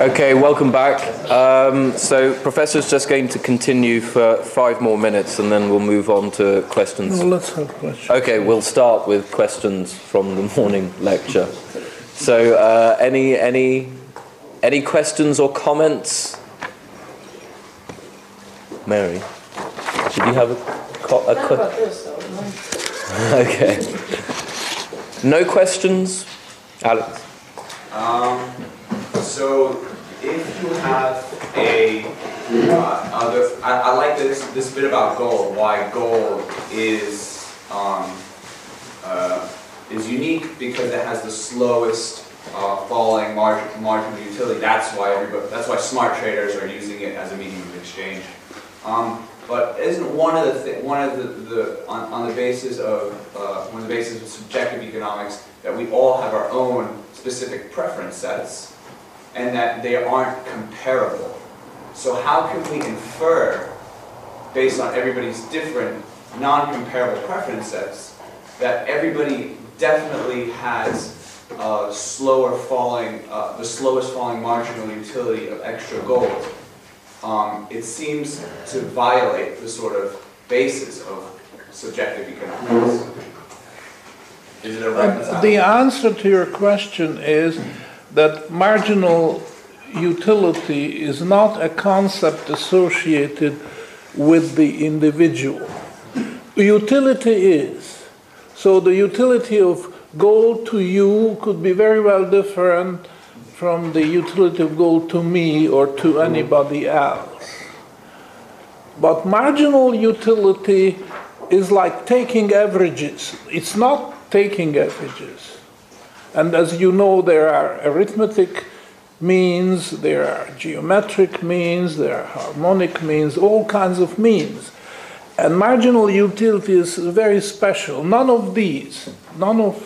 Okay, welcome back. Um, so, Professor's just going to continue for five more minutes and then we'll move on to questions. No, let's have questions. Okay, we'll start with questions from the morning lecture. So, uh, any, any, any questions or comments? Mary, did you have a, co- a Not que- about this, though. no. Okay. No questions? Alex? Um, so if you have a, uh, other, I, I like this, this bit about gold, why gold is, um, uh, is unique because it has the slowest, uh, falling margin, marginal utility. That's why everybody, that's why smart traders are using it as a medium of exchange. Um, but isn't one of the, one of the, the, on, on the basis of, uh, of the basis of subjective economics, that we all have our own specific preference sets, and that they aren't comparable. So how can we infer, based on everybody's different, non-comparable preference sets, that everybody definitely has uh, slower falling, uh, the slowest falling marginal utility of extra gold? Um, it seems to violate the sort of basis of subjective economics. Is it a And the answer to your question is that marginal utility is not a concept associated with the individual. Utility is. So the utility of gold to you could be very well different from the utility of gold to me or to mm-hmm. anybody else. But marginal utility is like taking averages. It's not taking averages. And as you know, there are arithmetic means, there are geometric means, there are harmonic means, all kinds of means. And marginal utility is very special. None of these, none of,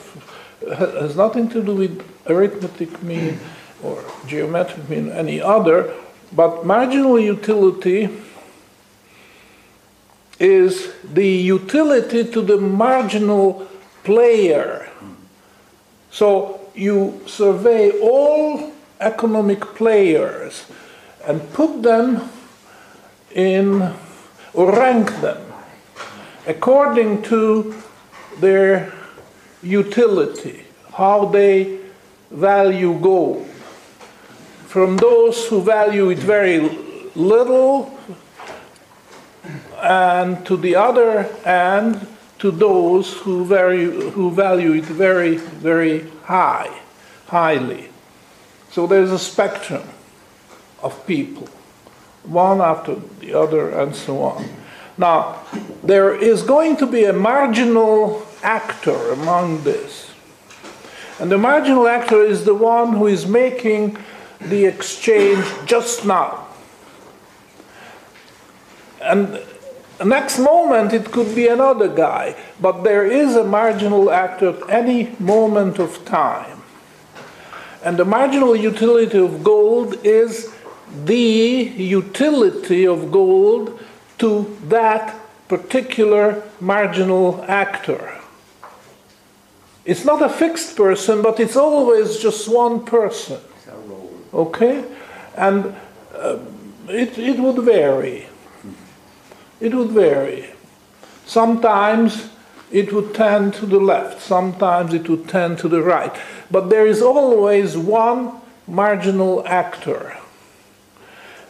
has nothing to do with arithmetic mean mm-hmm. Or geometric mean, any other, but marginal utility is the utility to the marginal player. So you survey all economic players and put them in, or rank them according to their utility, how they value gold. From those who value it very little, and to the other end, to those who, value who value it very, very high, highly. So there's a spectrum of people, one after the other, and so on. Now, there is going to be a marginal actor among this. And the marginal actor is the one who is making the exchange just now. And next moment it could be another guy, but there is a marginal actor at any moment of time. And the marginal utility of gold is the utility of gold to that particular marginal actor. It's not a fixed person, but it's always just one person. Okay? And uh, it, it would vary. It would vary. Sometimes it would tend to the left, sometimes it would tend to the right. But there is always one marginal actor.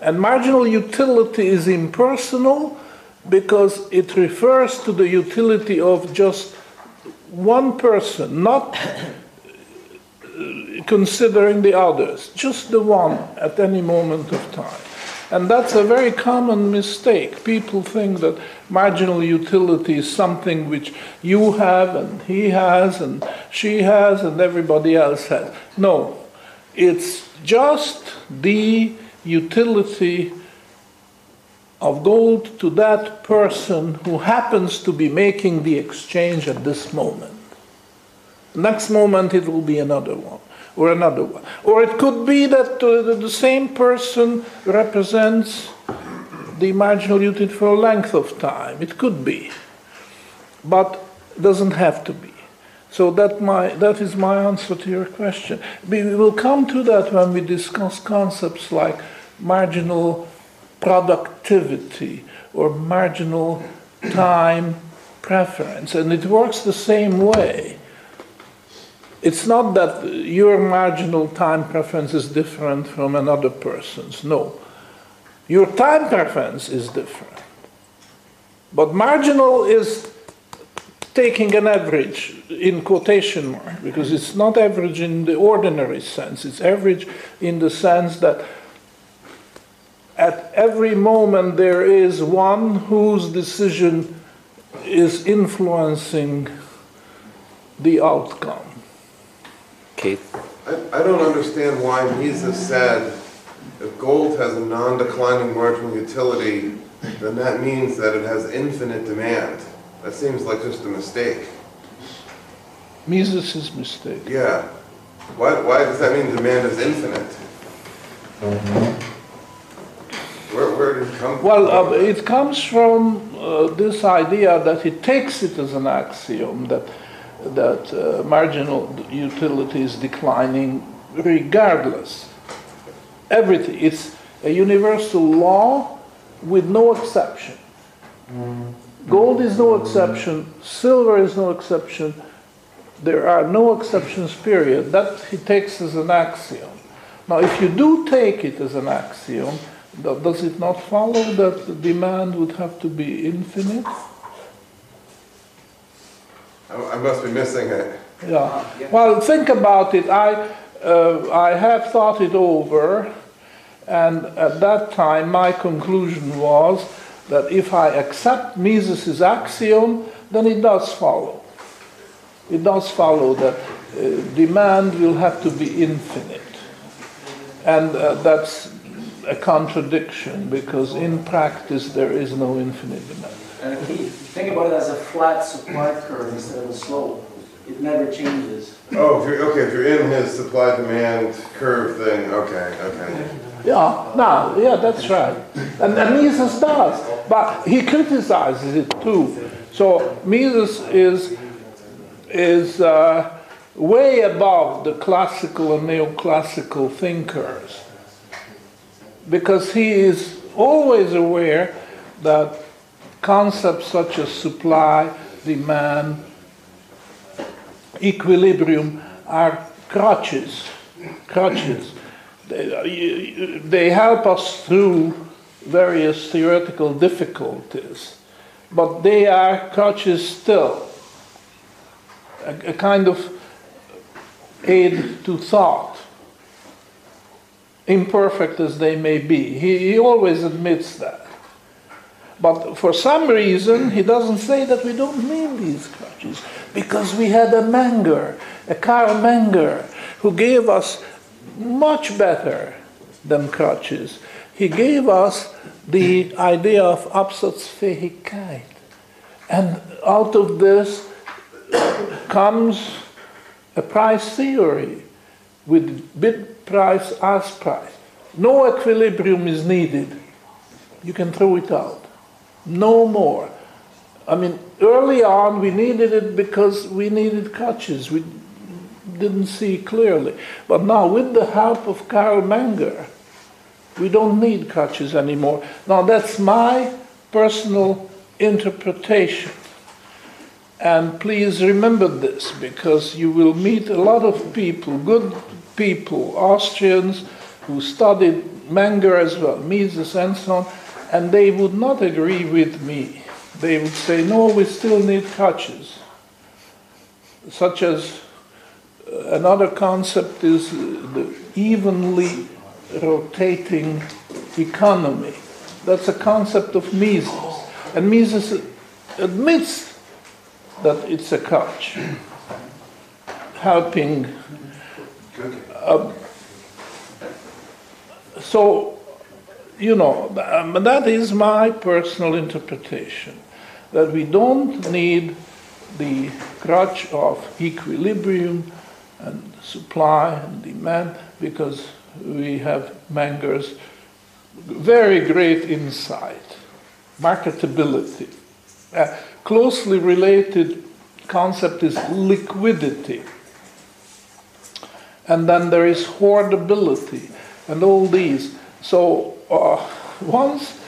And marginal utility is impersonal because it refers to the utility of just one person, not considering the others, just the one at any moment of time. And that's a very common mistake. People think that marginal utility is something which you have, and he has, and she has, and everybody else has. No, it's just the utility of gold to that person who happens to be making the exchange at this moment. Next moment it will be another one or another one. Or it could be that uh, the- same person represents the marginal utility for a length of time. It could be. But doesn't have to be. So that, my, that is my answer to your question. We will come to that when we discuss concepts like marginal productivity or marginal time preference, and it works the same way. It's not that your marginal time preference is different from another person's, no. Your time preference is different. But marginal is taking an average in quotation mark because it's not average in the ordinary sense, it's average in the sense that at every moment there is one whose decision is influencing the outcome. Keith? I, I don't understand why Mises said if gold has a non-declining marginal utility, then that means that it has infinite demand. That seems like just a mistake. Mises' mistake. Yeah. Why, why does that mean demand is infinite? Where, where did it come from? Well, uh, it comes from uh, this idea that he takes it as an axiom that that uh, marginal utility is declining regardless. Everything. It's a universal law with no exception. Gold is no exception, silver is no exception, there are no exceptions, period. That he takes as an axiom. Now, if you do take it as an axiom, does it not follow that the demand would have to be infinite? I must be missing it. Yeah. Well, think about it. I, uh, I have thought it over, and at that time, my conclusion was that if I accept Mises' axiom, then it does follow. It does follow that uh, demand will have to be infinite. And uh, that's a contradiction because in practice there is no infinite demand. And if you think about it as a flat supply curve instead of a slope, it never changes. Oh, if you're, okay, if you're in his supply-demand curve thing, okay, okay. Yeah, no, yeah, that's right. And, and Mises does, but he criticizes it too. So Mises is is uh, way above the classical and neoclassical thinkers because he is always aware that concepts such as supply, demand, equilibrium are crutches. Crutches. They, help us through various theoretical difficulties, but they are crutches still. A, a kind of aid to thought, imperfect as they may be. He, he always admits that. But for some reason, he doesn't say that we don't need these crutches because we had a Menger, a Carl Menger, who gave us much better than crutches. He gave us the idea of Absatzfähigkeit. And out of this comes a price theory with bid price as price. No equilibrium is needed. You can throw it out. No more. I mean, early on we needed it because we needed crutches. We didn't see clearly. But now, with the help of Carl Menger, we don't need crutches anymore. Now, that's my personal interpretation. And please remember this because you will meet a lot of people, good people, Austrians who studied Menger as well, Mises and so on, and they would not agree with me. They would say, no, we still need crutches. Such as uh, another concept is the evenly rotating economy. That's a concept of Mises. And Mises admits that it's a crutch, helping. Uh, so, you know, um, that is my personal interpretation that we don't need the crutch of equilibrium and supply and demand because we have Menger's very great insight, marketability. Uh, closely related concept is liquidity. And then there is hoardability and all these. So uh, once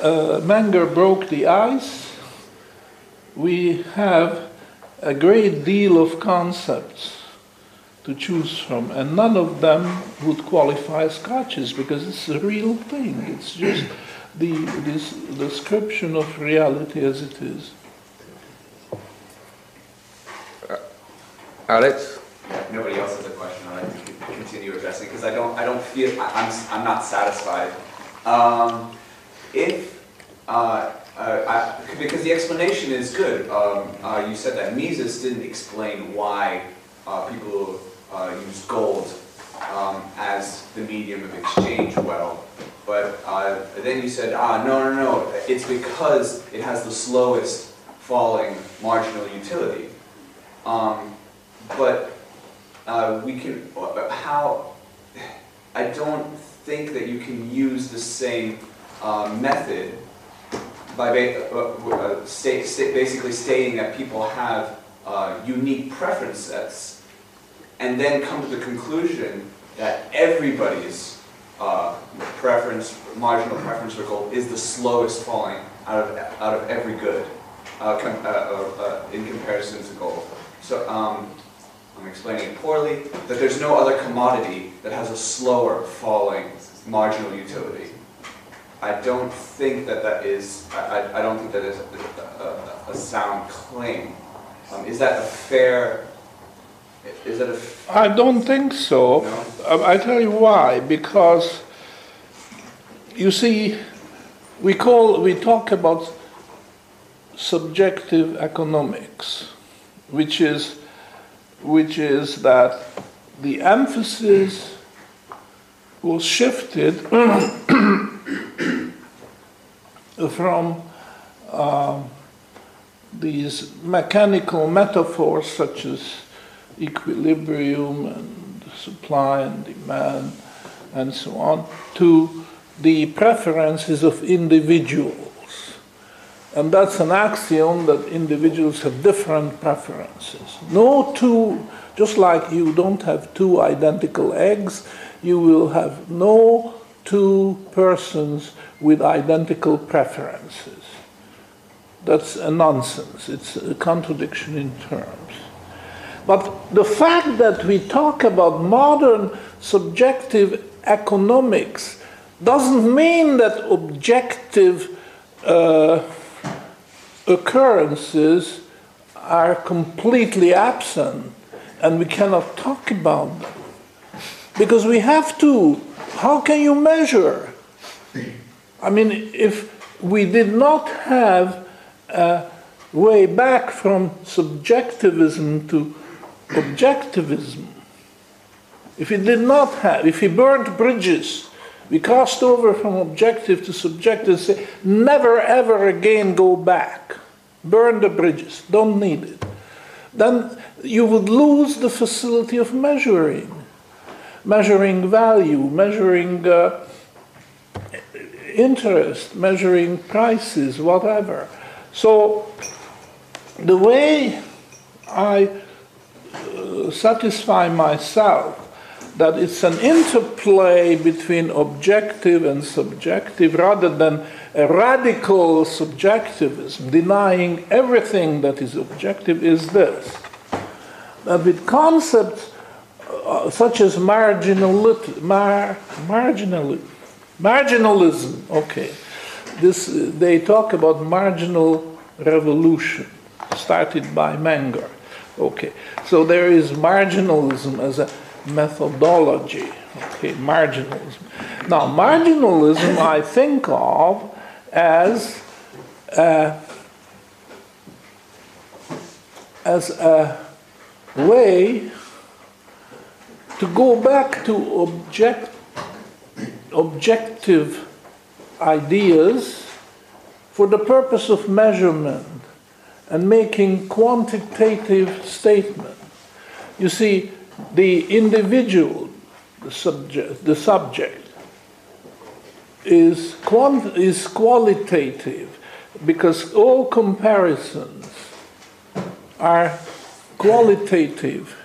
uh, Menger broke the ice, we have a great deal of concepts to choose from, and none of them would qualify as crutches because it's a real thing. It's just the this description of reality as it is. Alex? If nobody else has a question, I'd like to continue addressing, because I don't, I don't feel, I- I'm, I'm not satisfied. Um, If, uh, uh, I- because the explanation is good, um, uh, you said that Mises didn't explain why uh, people uh, use gold um, as the medium of exchange well, but uh, then you said, ah, no, no, no, it's because it has the slowest falling marginal utility. Um, But uh, we can, uh, how, I don't think that you can use the same uh, method by ba- uh, uh, sta- basically stating that people have uh, unique preference sets and then come to the conclusion that everybody's uh, preference, marginal preference for gold is the slowest falling out of, out of every good uh, com- uh, uh, uh, in comparison to gold. So, um, I'm explaining it poorly, that there's no other commodity that has a slower falling marginal utility. I don't think that that is, I, I- don't think that is a, a, a sound claim. Um, is that a fair, is that a, f- I don't think so. No? I I tell you why. Because you see, we call we talk about subjective economics, which is which is that the emphasis was shifted from um, these mechanical metaphors such as equilibrium and supply and demand and so on to the preferences of individuals. And that's an axiom that individuals have different preferences. No two, just like you don't have two identical eggs, you will have no two persons with identical preferences. That's a nonsense. It's a contradiction in terms. But the fact that we talk about modern subjective economics doesn't mean that objective uh, occurrences are completely absent and we cannot talk about them. Because we have to. How can you measure? I mean, if we did not have a way back from subjectivism to objectivism, if we did not have, if we burnt bridges, we crossed over from objective to subjective, say, never ever again go back. Burn the bridges, don't need it. Then you would lose the facility of measuring, measuring value, measuring uh, interest, measuring prices, whatever. So the way I uh, satisfy myself that it's an interplay between objective and subjective rather than a radical subjectivism, denying everything that is objective, is this. That with concepts uh, such as marginalit- mar- marginali- marginalism, okay, this, uh, they talk about marginal revolution started by Menger. Okay, so there is marginalism as a methodology. Okay, marginalism. Now, marginalism I think of as a, as a way to go back to object, objective ideas for the purpose of measurement and making quantitative statements. You see, the individual, the subject, the subject is, quant- is qualitative because all comparisons are qualitative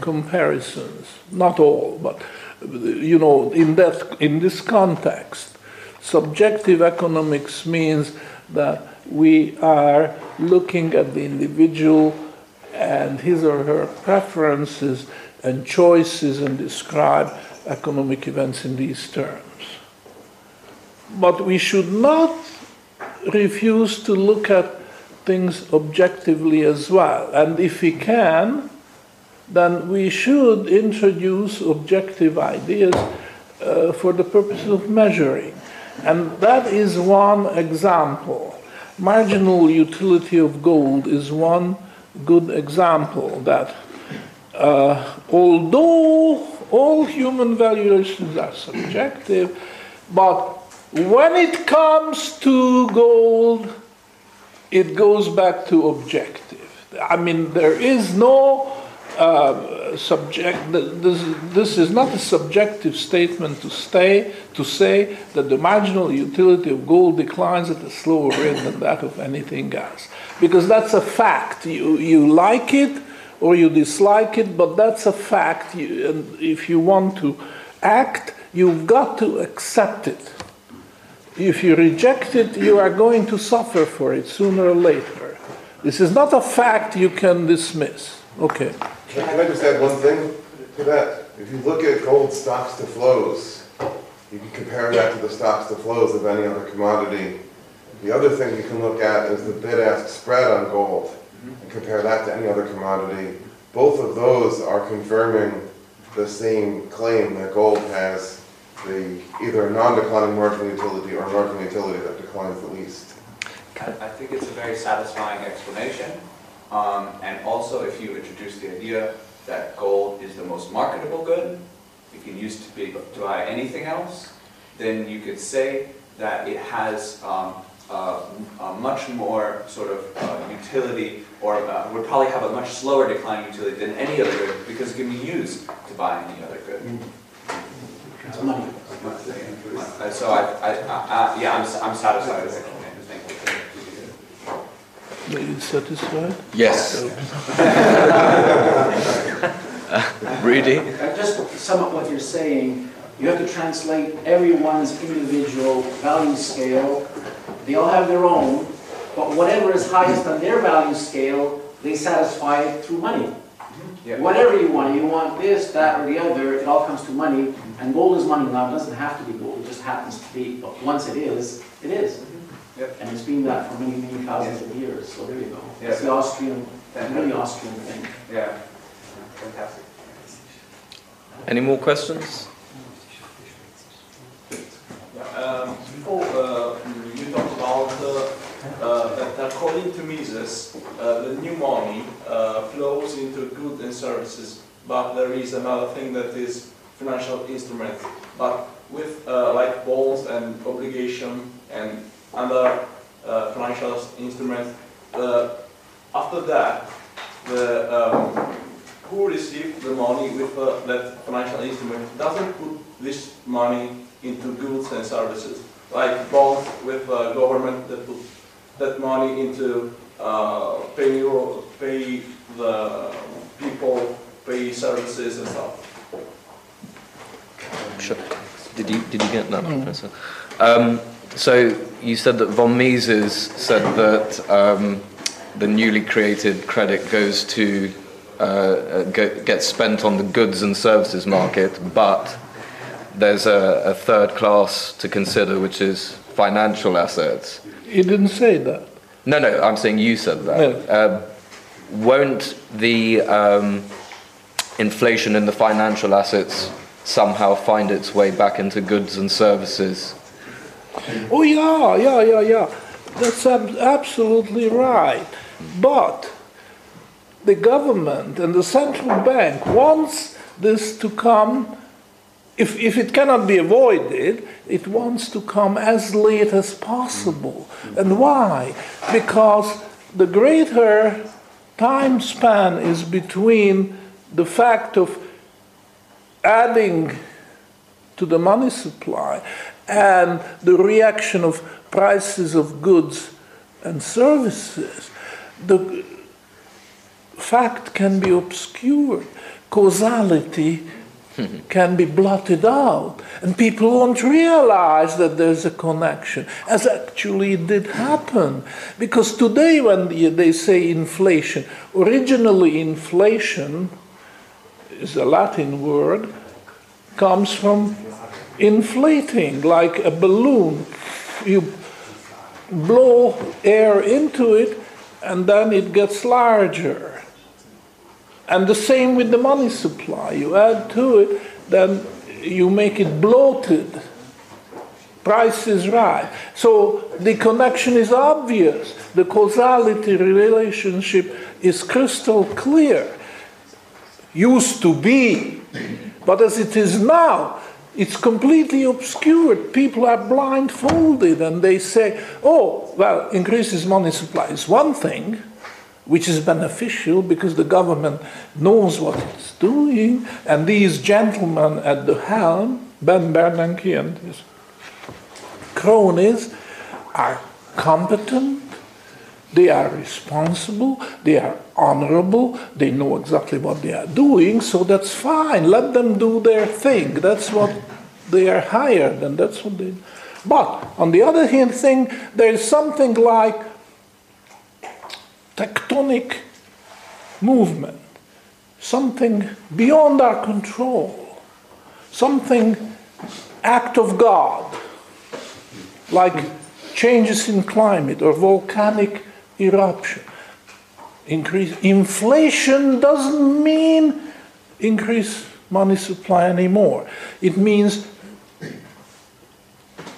comparisons. Not all, but you know, in that in this context, subjective economics means that we are looking at the individual and his or her preferences and choices and describe economic events in these terms. But we should not refuse to look at things objectively as well. And if we can, then we should introduce objective ideas uh, for the purpose of measuring. And that is one example. Marginal utility of gold is one good example that uh, although all human valuations are subjective, but when it comes to gold, it goes back to objective. I mean, there is no uh, subject. This, this is not a subjective statement to stay to say that the marginal utility of gold declines at a slower rate than that of anything else, because that's a fact. You you like it or you dislike it, but that's a fact. You, and if you want to act, you've got to accept it. If you reject it, you are going to suffer for it sooner or later. This is not a fact you can dismiss. Okay. Can I just add one thing to that? If you look at gold stocks to flows, you can compare that to the stocks to flows of any other commodity. The other thing you can look at is the bid-ask spread on gold and compare that to any other commodity. Both of those are confirming the same claim that gold has the either non-declining marginal utility or marginal utility that declines the least. I I think it's a very satisfying explanation. Um, and also if you introduce the idea that gold is the most marketable good, it can use to be, to buy anything else, then you could say that it has, um, uh, a much more sort of, uh, utility, or, uh, would probably have a much slower declining utility than any other good, because it can be used to buy any other good. It's money. Uh, So I, I, I, I- yeah, I'm, s- I'm satisfied with it. Thank you. Are you satisfied? Yes. Rudy? Uh, Just to sum up what you're saying, you have to translate everyone's individual value scale. They all have their own, but whatever is highest on their value scale, they satisfy it through money. Yeah. Whatever you want, you want this, that, or the other, it all comes to money, and gold is money now, it doesn't have to be gold, it just happens to be, but once it is, it is. Yep. And it's been that for many, many thousands of years, so there you go. It's the Austrian, really Austrian thing. Yeah, fantastic. Any more questions? Um, Before, uh, talked about uh, uh, that according to Mises, uh, the new money flows into goods and services, but there is another thing that is financial instruments. But with like bonds and obligation and other financial instruments, after that, the um, who receives the money with uh, that financial instrument doesn't put this money into goods and services, like bonds with uh, government that put that money into uh, pay, your- pay the people, pay services and stuff. Sure. Did you, did you get that, Professor? Um, so you said that von Mises said that um, the newly created credit goes to uh, uh, go, gets spent on the goods and services market, but there's a, a third class to consider, which is financial assets. He didn't say that. No, no, I'm saying you said that. Um, won't the um, inflation in the financial assets somehow find its way back into goods and services? Oh, yeah, yeah, yeah, yeah. That's ab- absolutely right. But the government and the central bank wants this to come, if, if it cannot be avoided, it wants to come as late as possible. And why? Because the greater time span is between the fact of adding to the money supply and the reaction of prices of goods and services. The, fact can be obscured, causality can be blotted out, and people won't realize that there's a connection, as actually it did happen. Because today, when they say inflation, originally inflation is a Latin word, comes from inflating, like a balloon. You blow air into it, and then it gets larger. And the same with the money supply. You add to it, then you make it bloated. Prices rise. So the connection is obvious. The causality relationship is crystal clear. Used to be. But as it is now, it's completely obscured. People are blindfolded and they say, oh, well, increases money supply is one thing which is beneficial because the government knows what it's doing, and these gentlemen at the helm, Ben Bernanke and his cronies, are competent, they are responsible, they are honorable, they know exactly what they are doing, so that's fine. Let them do their thing. That's what they are hired, and that's what they. But on the other hand, thing there is something like tectonic movement, something beyond our control, something act of God, like changes in climate or volcanic eruption. Increase inflation doesn't mean increase money supply anymore. It means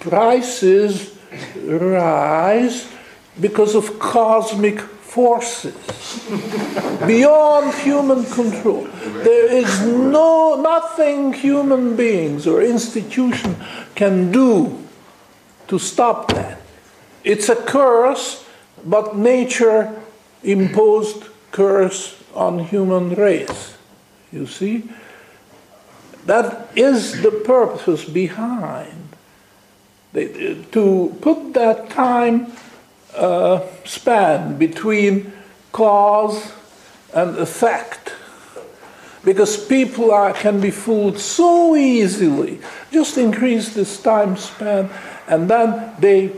prices rise because of cosmic forces beyond human control. There is no nothing human beings or institution can do to stop that. It's a curse, but nature imposed curse on human race. You see? That is the purpose behind. to put that time uh, span between cause and effect. Because people are, can be fooled so easily. Just increase this time span, and then they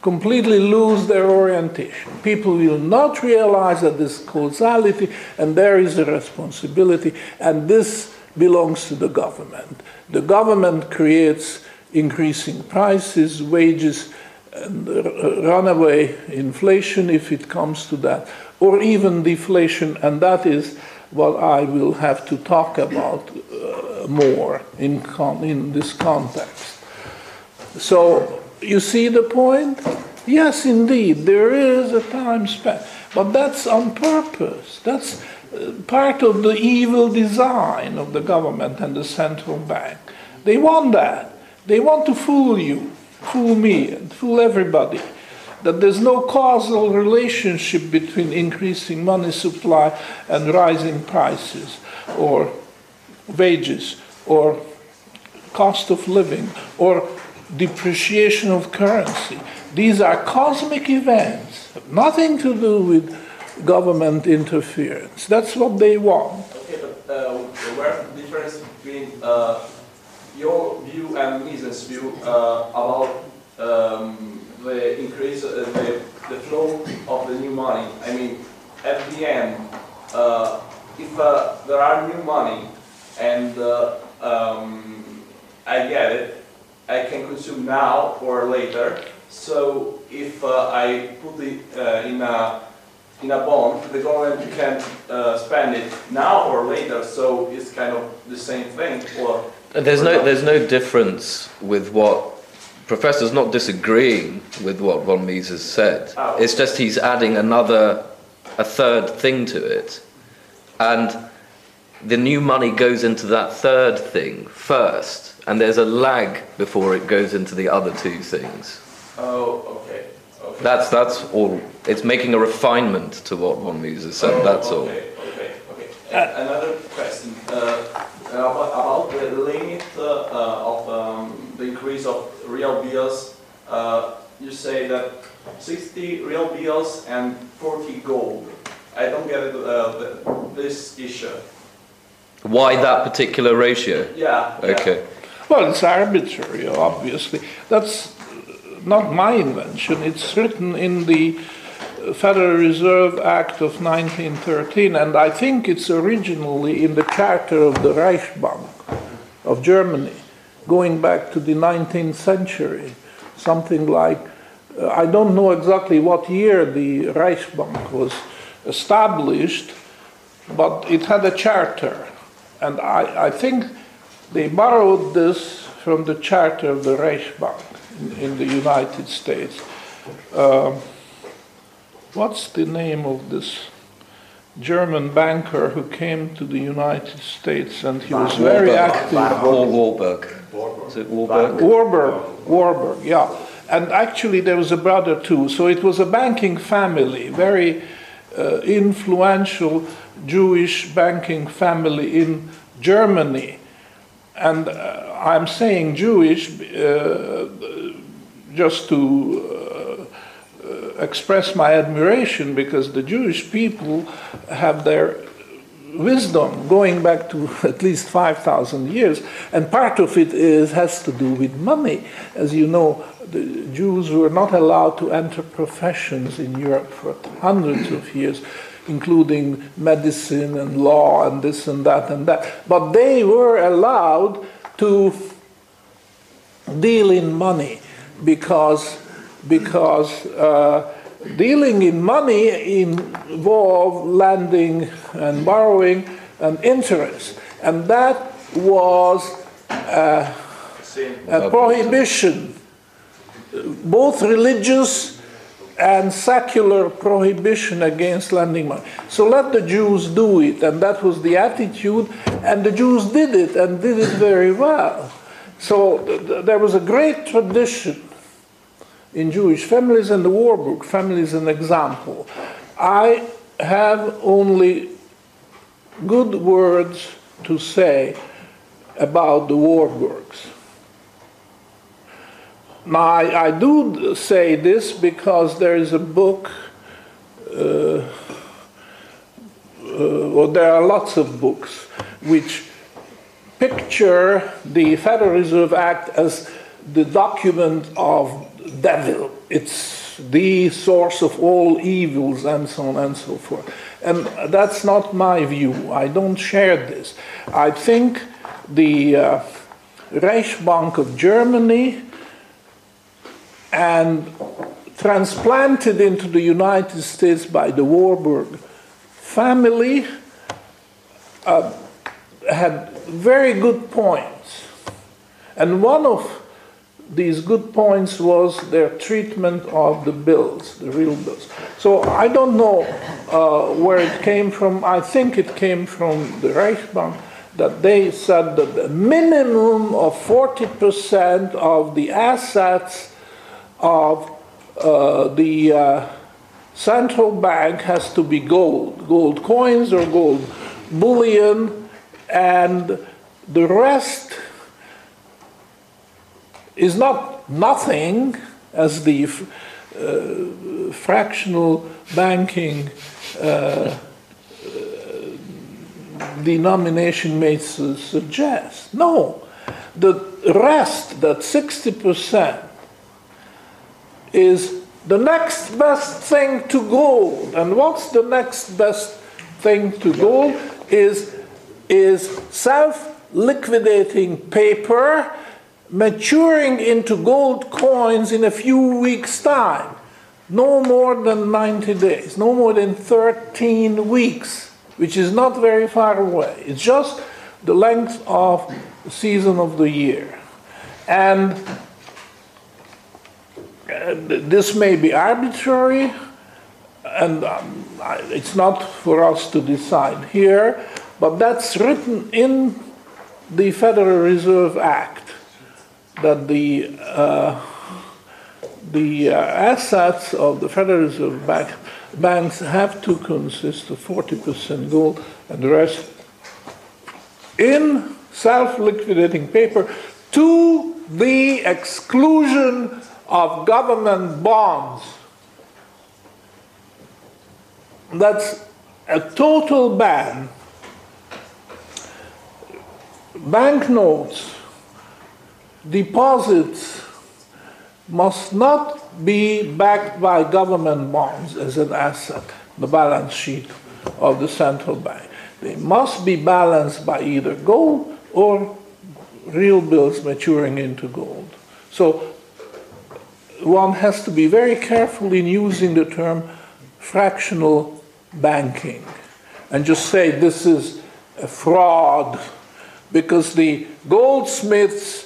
completely lose their orientation. People will not realize that this causality and there is a responsibility, and this belongs to the government. The government creates increasing prices, wages, runaway inflation if it comes to that, or even deflation, and that is what I will have to talk about uh, more in, in this context. So, you see the point? Yes, indeed, there is a time span, but that's on purpose. That's uh, part of the evil design of the government and the central bank. They want that. They want to fool you fool me and fool everybody that there's no causal relationship between increasing money supply and rising prices or wages or cost of living or depreciation of currency. These are cosmic events, nothing to do with government interference. That's what they want. Okay, but uh, where's the difference between uh, your view and Mises' view uh, about um, the increase, uh, the, the flow of the new money. I mean, at the end, uh, if uh, there are new money and uh, um, I get it, I can consume now or later. So if uh, I put it in a in a bond, the government can spend it now or later. So it's kind of the same thing. Or there's no, there's no difference with what Professor's not disagreeing with what von Mises said. Oh. It's just he's adding another, a third thing to it, and the new money goes into that third thing first, and there's a lag before it goes into the other two things. Oh, okay. okay. That's that's all. It's making a refinement to what von Mises said. Oh, that's okay, all. Okay, okay. Uh, another question. Uh, about, about the limit uh, of um, the increase of real bills, uh, you say that 60 real bills and 40 gold. I don't get it, uh, this issue. Why that particular ratio? Yeah. yeah. Okay. Well, it's arbitrary, obviously. That's not my invention. It's written in the Federal Reserve Act of 1913, and I think it's originally in the charter of the Reichsbank of Germany, going back to the 19th century. Something like, uh, I don't know exactly what year the Reichsbank was established, but it had a charter. And I, I think they borrowed this from the charter of the Reichsbank in, in the United States. Um, what's the name of this German banker who came to the United States and he was very active? Warburg. Is it Warburg? Warburg, Warburg, yeah. And actually, there was a brother too. So it was a banking family, very uh, influential Jewish banking family in Germany. And uh, I'm saying Jewish uh, just to uh, express my admiration because the Jewish people have their wisdom going back to at least 5,000 years, and part of it is, has to do with money. As you know, the Jews were not allowed to enter professions in Europe for hundreds of years, including medicine and law and this and that and that. But they were allowed to deal in money because, because uh, dealing in money involved lending and borrowing and interest. And that was uh, a prohibition, both religious and secular prohibition against lending money. So let the Jews do it, and that was the attitude, and the Jews did it and did it very well. So th- there was a great tradition in Jewish families, and the Warburg family is an example. I have only good words to say about the Warburgs. Now, I, I do say this because there is a book, uh, uh, well, there are lots of books which picture the Federal Reserve Act as the document of devil. It's the source of all evils and so on and so forth. And that's not my view. I don't share this. I think the uh, Reichsbank of Germany and transplanted into the United States by the Warburg family uh, had very good points. And one of these good points was their treatment of the bills, the real bills. So I don't know uh, where it came from. I think it came from the Reichsbank that they said that the minimum of 40% of the assets of uh, the uh, central bank has to be gold, gold coins or gold bullion, and the rest is not nothing, as the uh, fractional banking uh, denomination may su- suggest. No, the rest, that 60%, is the next best thing to gold. And what's the next best thing to gold? Is, is self liquidating paper maturing into gold coins in a few weeks' time. No more than 90 days, no more than 13 weeks, which is not very far away. It's just the length of the season of the year. And uh, this may be arbitrary, and um, it's not for us to decide here, but that's written in the Federal Reserve Act that the uh, the uh, assets of the Federal Reserve Bank, banks have to consist of 40% gold and the rest in self-liquidating paper to the exclusion of government bonds. That's a total ban banknotes, deposits must not be backed by government bonds as an asset, the balance sheet of the central bank. They must be balanced by either gold or real bills maturing into gold. So one has to be very careful in using the term fractional banking and just say this is a fraud because the goldsmiths